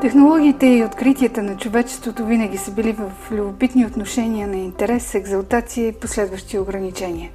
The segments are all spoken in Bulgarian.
Технологиите и откритията на човечеството винаги са били в любопитни отношения на интерес, екзалтация и последващи ограничения.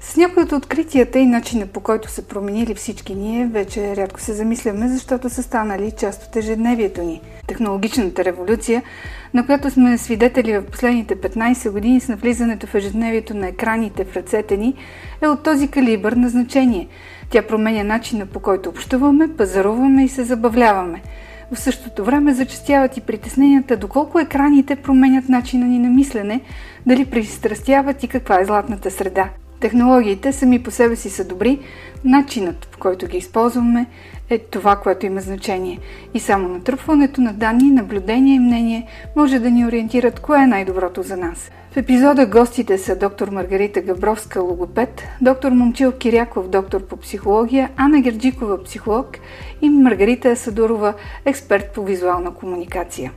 С някои от откритията и начина по който са променили всички ние, вече рядко се замисляме, защото са станали част от ежедневието ни. Технологичната революция, на която сме свидетели в последните 15 години с навлизането в ежедневието на екраните в ръцете ни, е от този калибър на значение. Тя променя начина по който общуваме, пазаруваме и се забавляваме – в същото време зачастяват и притесненията доколко екраните променят начина ни на мислене, дали пристрастяват и каква е златната среда. Технологиите сами по себе си са добри, начинът по който ги използваме е това, което има значение. И само натрупването на данни, наблюдение и мнение може да ни ориентират кое е най-доброто за нас. В епизода гостите са доктор Маргарита Габровска, логопед, доктор Момчил Киряков, доктор по психология, Ана Герджикова, психолог и Маргарита Асадурова, експерт по визуална комуникация.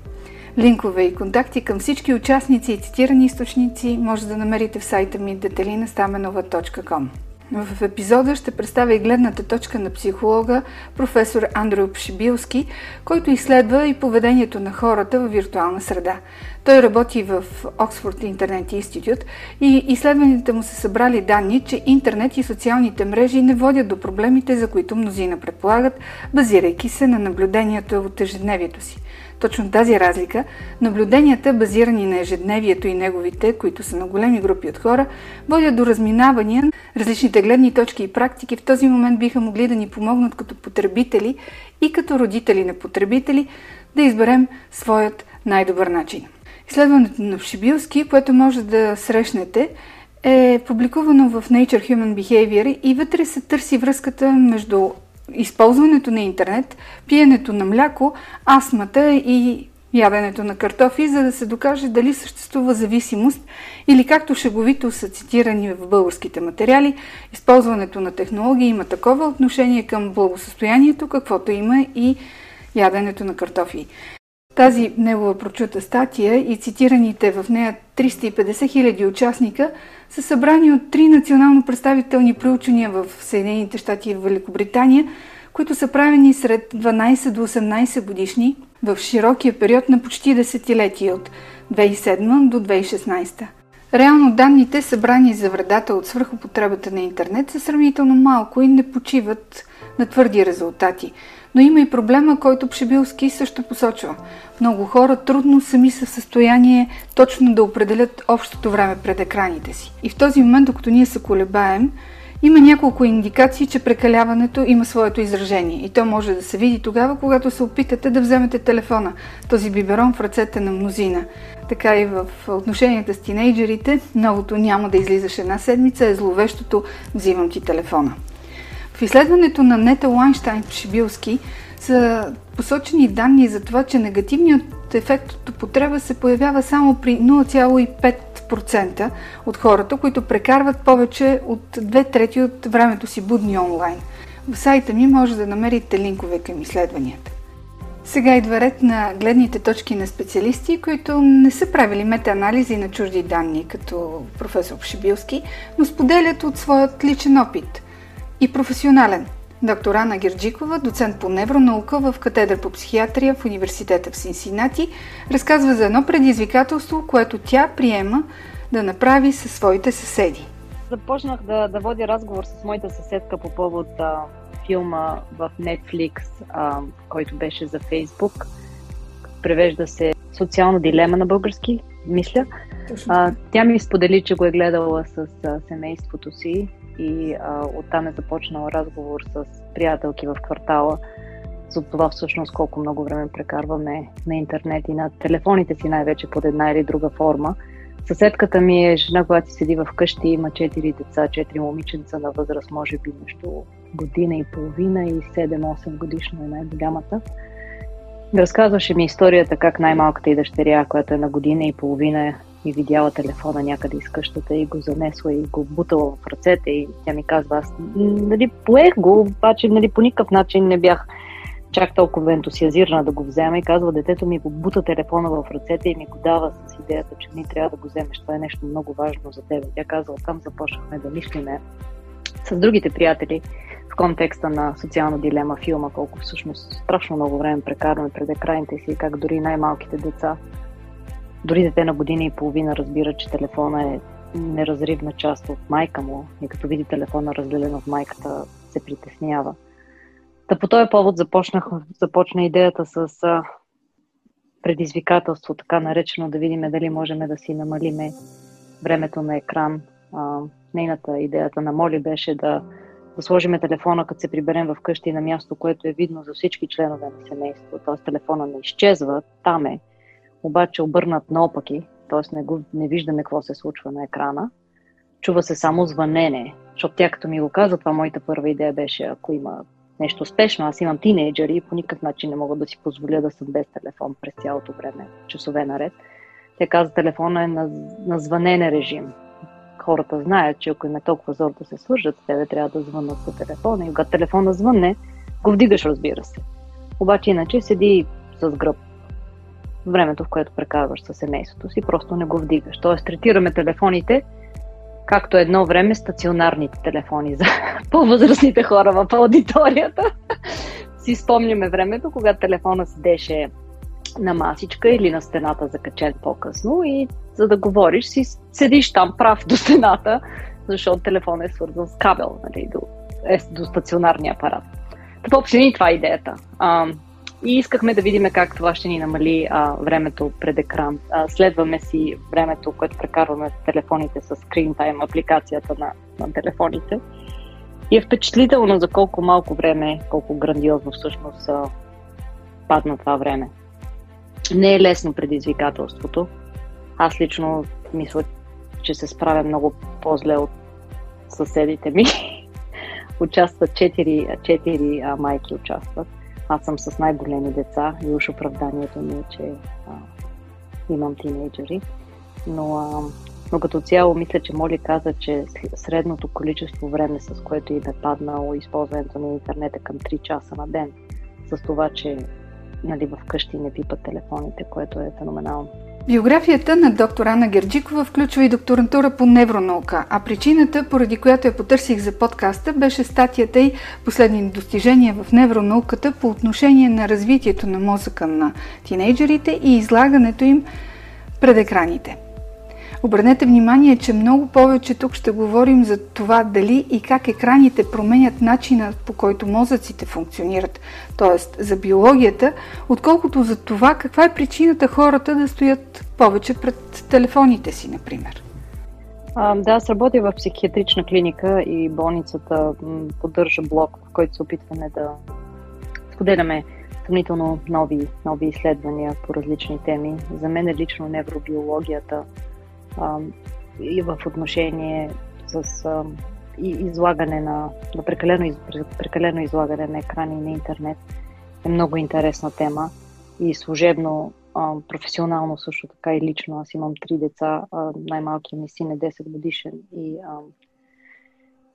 Линкове и контакти към всички участници и цитирани източници може да намерите в сайта ми detelinastamenova.com. В епизода ще представя и гледната точка на психолога професор Андрю Пшибилски, който изследва и поведението на хората в виртуална среда. Той работи в Оксфорд Интернет Институт и изследванията му са събрали данни, че интернет и социалните мрежи не водят до проблемите, за които мнозина предполагат, базирайки се на наблюдението от ежедневието си. Точно тази разлика, наблюденията, базирани на ежедневието и неговите, които са на големи групи от хора, водят до разминавания. Различните гледни точки и практики в този момент биха могли да ни помогнат като потребители и като родители на потребители да изберем своят най-добър начин. Изследването на Вшибилски, което може да срещнете, е публикувано в Nature Human Behavior и вътре се търси връзката между използването на интернет, пиенето на мляко, астмата и яденето на картофи, за да се докаже дали съществува зависимост или както шеговито са цитирани в българските материали, използването на технологии има такова отношение към благосъстоянието, каквото има и яденето на картофи. Тази негова прочута статия и цитираните в нея 350 хиляди участника са събрани от три национално представителни проучвания в Съединените щати и Великобритания, които са правени сред 12 до 18 годишни в широкия период на почти десетилетия от 2007 до 2016. Реално данните, събрани за вредата от свръхопотребата на интернет, са сравнително малко и не почиват на твърди резултати – но има и проблема, който Пшебилски също посочва. Много хора трудно сами са в състояние точно да определят общото време пред екраните си. И в този момент, докато ние се колебаем, има няколко индикации, че прекаляването има своето изражение. И то може да се види тогава, когато се опитате да вземете телефона, този биберон в ръцете на мнозина. Така и в отношенията с тинейджерите, новото няма да излизаш една седмица, е зловещото взимам ти телефона. В изследването на Нета Лайнштайн Шибилски са посочени данни за това, че негативният ефект от употреба се появява само при 0,5% от хората, които прекарват повече от две трети от времето си будни онлайн. В сайта ми може да намерите линкове към изследванията. Сега идва ред на гледните точки на специалисти, които не са правили метаанализи на чужди данни, като професор Пшибилски, но споделят от своят личен опит – и професионален. Доктор Ана Герджикова, доцент по невронаука в катедра по психиатрия в университета в Синсинати, разказва за едно предизвикателство, което тя приема да направи със своите съседи. Започнах да, да водя разговор с моята съседка по повод а, филма в Netflix, а, който беше за Фейсбук. Превежда се Социална дилема на български, мисля. А, тя ми сподели, че го е гледала с а, семейството си и а, оттам е започнал разговор с приятелки в квартала за това всъщност колко много време прекарваме на интернет и на телефоните си най-вече под една или друга форма. Съседката ми е жена, която седи в къщи, има 4 деца, 4 момиченца на възраст, може би между година и половина и 7-8 годишно е най-голямата. Разказваше ми историята как най-малката и дъщеря, която е на година и половина, и видяла телефона някъде из къщата и го занесла и го бутала в ръцете и тя ми казва, аз нали, поех го, обаче нали, по никакъв начин не бях чак толкова ентусиазирана да го взема и казва, детето ми го бута телефона в ръцете и ми го дава с идеята, че ни трябва да го вземеш. Това е нещо много важно за теб. Тя казва, там започнахме да мислиме с другите приятели, контекста на социална дилема филма, колко всъщност страшно много време прекарваме пред екраните си и как дори най-малките деца, дори дете на година и половина разбира, че телефона е неразривна част от майка му и като види телефона разделен от майката, се притеснява. Та по този повод започнах, започна идеята с предизвикателство, така наречено, да видим дали можем да си намалиме времето на екран. А, нейната идеята на Моли беше да, да сложиме телефона, като се приберем в къщи на място, което е видно за всички членове на семейството. Т.е. телефона не изчезва, там е, обаче обърнат наопаки, т.е. Не, го, не виждаме какво се случва на екрана. Чува се само звънене, защото тя като ми го каза, това моята първа идея беше, ако има нещо спешно. Аз имам тинейджери и по никакъв начин не мога да си позволя да съм без телефон през цялото време, часове наред. Те каза, телефона е на, на звънене режим. Хората знаят, че ако им е толкова зор да се свържат тебе, трябва да звънат по телефона. И когато телефона звънне, го вдигаш, разбира се. Обаче иначе седи с гръб. Времето, в което прекарваш със семейството си, просто не го вдигаш. Тоест, третираме телефоните както едно време стационарните телефони за по-възрастните хора в аудиторията. си спомняме времето, когато телефона седеше на масичка или на стената закачен по-късно и за да говориш си седиш там прав до стената, защото телефонът е свързан с кабел нали, до, е, до стационарния апарат. Та по това е идеята. А, и искахме да видим как това ще ни намали а, времето пред екран. А, следваме си времето, което прекарваме в телефоните с Screen Time, апликацията на, на телефоните. И е впечатлително за колко малко време, колко грандиозно всъщност а, падна това време. Не е лесно предизвикателството. Аз лично мисля, че се справя много по-зле от съседите ми. участват четири, четири а, майки участват. Аз съм с най-големи деца и уж оправданието ми е, че а, имам тинейджери. Но, а, но като цяло мисля, че Моли каза, че средното количество време, с което им е паднало използването на интернета към 3 часа на ден, с това, че нали, в къщи не пипат телефоните, което е феноменално. Биографията на доктор Анна Герджикова включва и докторантура по невронаука, а причината, поради която я потърсих за подкаста, беше статията й Последни достижения в невронауката по отношение на развитието на мозъка на тинейджерите и излагането им пред екраните. Обърнете внимание, че много повече тук ще говорим за това дали и как екраните променят начина по който мозъците функционират, т.е. за биологията, отколкото за това каква е причината хората да стоят повече пред телефоните си, например. А, да, аз работя в психиатрична клиника и болницата поддържа блок, в който се опитваме да споделяме сравнително нови, нови изследвания по различни теми. За мен е лично невробиологията и в отношение с а, и излагане на, на прекалено, прекалено излагане на екрани на интернет е много интересна тема и служебно, а, професионално също така и лично. Аз имам три деца, най-малкият ми син е 10 годишен и а,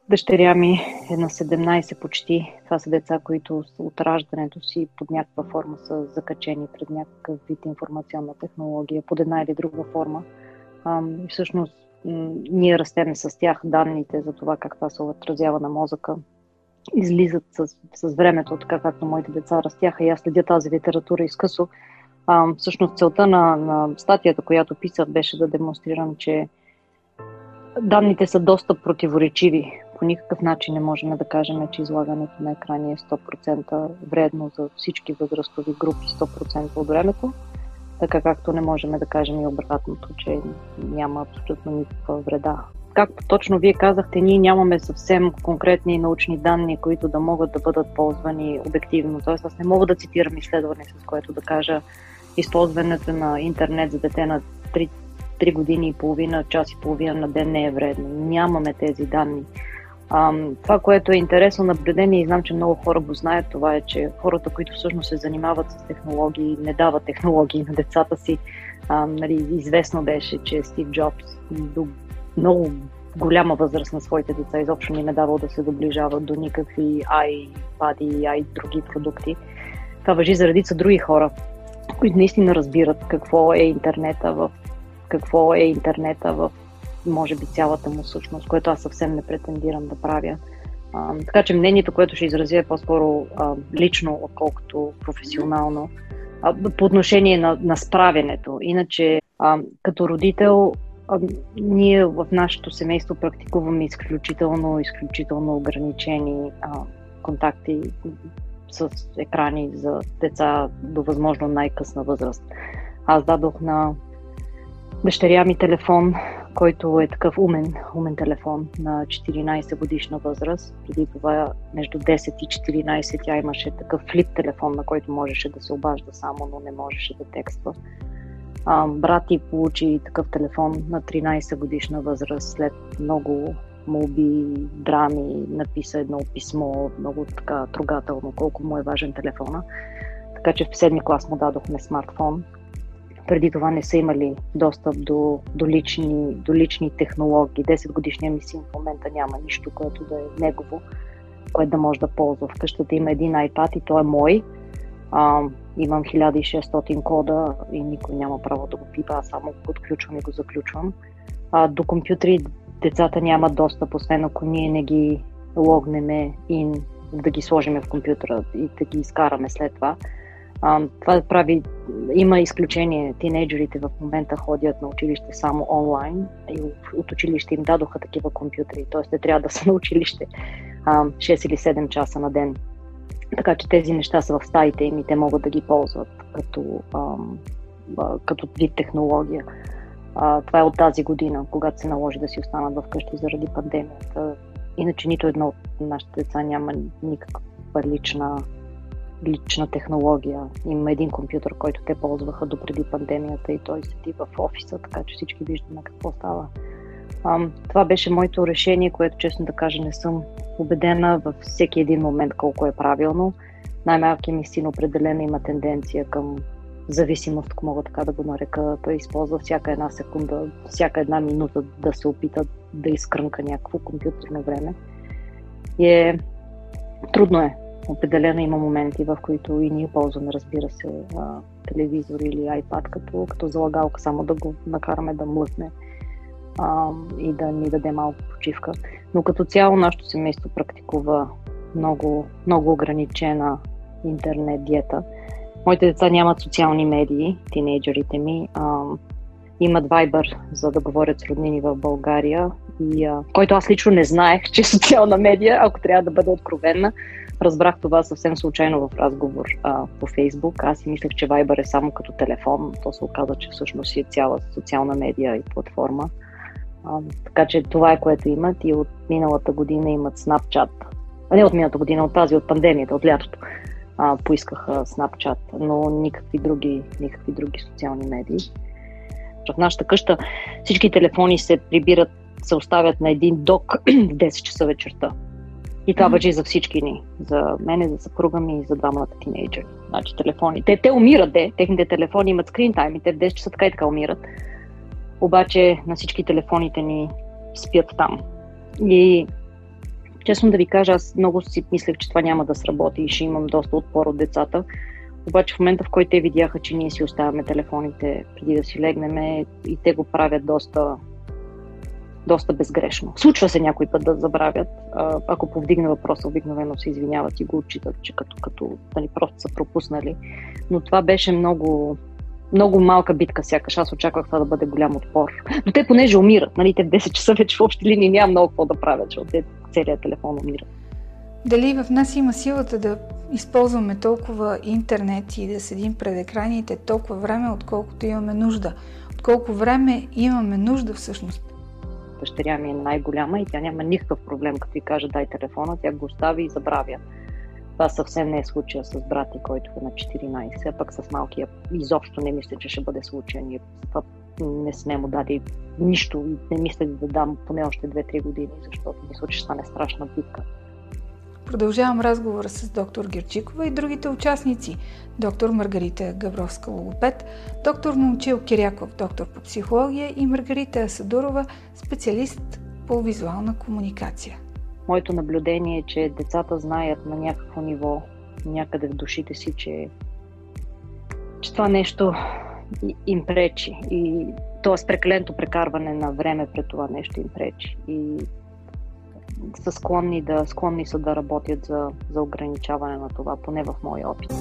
дъщеря ми е на 17 почти. Това са деца, които от раждането си под някаква форма са закачени пред някакъв вид информационна технология, под една или друга форма. Всъщност ние растеме с тях данните за това как това се отразява на мозъка. Излизат с, с времето, така както моите деца растяха и аз следя тази литература изкъсо. А, всъщност целта на, на статията, която писах, беше да демонстрирам, че данните са доста противоречиви. По никакъв начин не можем да кажем, че излагането на екрани е 100% вредно за всички възрастови групи 100% от времето така както не можем да кажем и обратното, че няма абсолютно никаква вреда. Както точно вие казахте, ние нямаме съвсем конкретни научни данни, които да могат да бъдат ползвани обективно. Тоест, аз не мога да цитирам изследване, с което да кажа използването на интернет за дете на 3, 3 години и половина, час и половина на ден не е вредно. Нямаме тези данни. А, това, което е интересно наблюдение и знам, че много хора го знаят, това е, че хората, които всъщност се занимават с технологии, не дават технологии на децата си. А, нали, известно беше, че Стив Джобс до много голяма възраст на своите деца изобщо ни не давал да се доближават до никакви iPad и i други продукти. Това въжи за редица други хора, които наистина разбират какво е интернета в какво е интернета в може би цялата му същност, което аз съвсем не претендирам да правя. А, така че мнението, което ще изразя е по-скоро а, лично, отколкото професионално, а, по отношение на, на справянето. Иначе, а, като родител, а, ние в нашето семейство практикуваме изключително, изключително ограничени а, контакти с екрани за деца до възможно най-късна възраст. Аз дадох на дъщеря ми телефон, който е такъв умен, умен телефон на 14 годишна възраст. Преди това между 10 и 14 тя имаше такъв флип телефон, на който можеше да се обажда само, но не можеше да текства. А, брат ти получи такъв телефон на 13 годишна възраст след много молби, драми, написа едно писмо, много така трогателно, колко му е важен телефона. Така че в седми клас му дадохме смартфон. Преди това не са имали достъп до, до, лични, до лични технологии. 10 годишния ми син в момента няма нищо, което да е негово, което да може да ползва. В къщата има един iPad и той е мой. А, имам 1600 кода и никой няма право да го пипа, аз само го отключвам и го заключвам. А, до компютри децата нямат достъп, освен ако ние не ги логнеме и да ги сложиме в компютъра и да ги изкараме след това. А, това прави, има изключение. Тинейджерите в момента ходят на училище само онлайн и от училище им дадоха такива компютри, т.е. те трябва да са на училище а, 6 или 7 часа на ден. Така че тези неща са в стаите им и те могат да ги ползват като, а, като вид технология. А, това е от тази година, когато се наложи да си останат вкъщи заради пандемията. Иначе нито едно от нашите деца няма никаква лична, лична технология. Има един компютър, който те ползваха до преди пандемията и той седи в офиса, така че всички виждаме какво става. А, това беше моето решение, което честно да кажа не съм убедена във всеки един момент колко е правилно. Най-малкият ми син определено има тенденция към зависимост, ако мога така да го нарека. Той използва всяка една секунда, всяка една минута да се опита да изкрънка някакво компютърно време. И е трудно е. Определено има моменти, в които и ние ползваме, разбира се, телевизор или iPad като, като залагалка, само да го накараме да млъкне а, и да ни даде малко почивка. Но като цяло нашето семейство практикува много, много ограничена интернет диета. Моите деца нямат социални медии, тинейджерите ми. А, имат Viber, за да говорят с роднини в България, и, а, който аз лично не знаех, че е социална медия, ако трябва да бъда откровенна. Разбрах това съвсем случайно в разговор а, по Фейсбук. Аз си мислех, че Viber е само като телефон. То се оказа, че всъщност е цяла социална медия и платформа. А, така че това е което имат и от миналата година имат Snapchat. А не от миналата година, от тази, от пандемията, от лятото а, поискаха Snapchat, но никакви други, никакви други социални медии. В нашата къща всички телефони се прибират, се оставят на един док в 10 часа вечерта. И това въжи за всички ни. За мене, за съпруга ми и за двамата тинейджери. Значи телефони. Те, те умират, де. Техните телефони имат скрин тайм и те в 10 часа така и така умират. Обаче на всички телефоните ни спят там. И Честно да ви кажа, аз много си мислех, че това няма да сработи и ще имам доста отпор от децата. Обаче в момента, в който те видяха, че ние си оставяме телефоните преди да си легнем и те го правят доста, доста безгрешно. Случва се някой път да забравят. Ако повдигне въпроса, обикновено се извиняват и го отчитат, че като, като нали, просто са пропуснали. Но това беше много, много малка битка сякаш. Аз очаквах това да бъде голям отпор. Но те понеже умират, нали, те в 10 часа вече в общи линии няма много какво да правят, защото те целият телефон умира. Дали в нас има силата да използваме толкова интернет и да седим пред екраните толкова време, отколкото имаме нужда? От колко време имаме нужда всъщност? Дъщеря ми е най-голяма и тя няма никакъв проблем, като ви каже дай телефона, тя го остави и забравя. Това съвсем не е случая с брати, който е на 14, а пък с малкия изобщо не мисля, че ще бъде случая. Ние не сме му дали нищо и не мисля да дам поне още 2-3 години, защото мисля, че стане страшна битка. Продължавам разговора с доктор Герчикова и другите участници. Доктор Маргарита Гавровска логопед, доктор Момчил Киряков, доктор по психология и Маргарита Асадурова, специалист по визуална комуникация. Моето наблюдение е, че децата знаят на някакво ниво, някъде в душите си, че, че това нещо им пречи. И т.е. прекаленото прекарване на време пред това нещо им пречи. И са склонни да, склонни са да работят за, за ограничаване на това, поне в моя опит.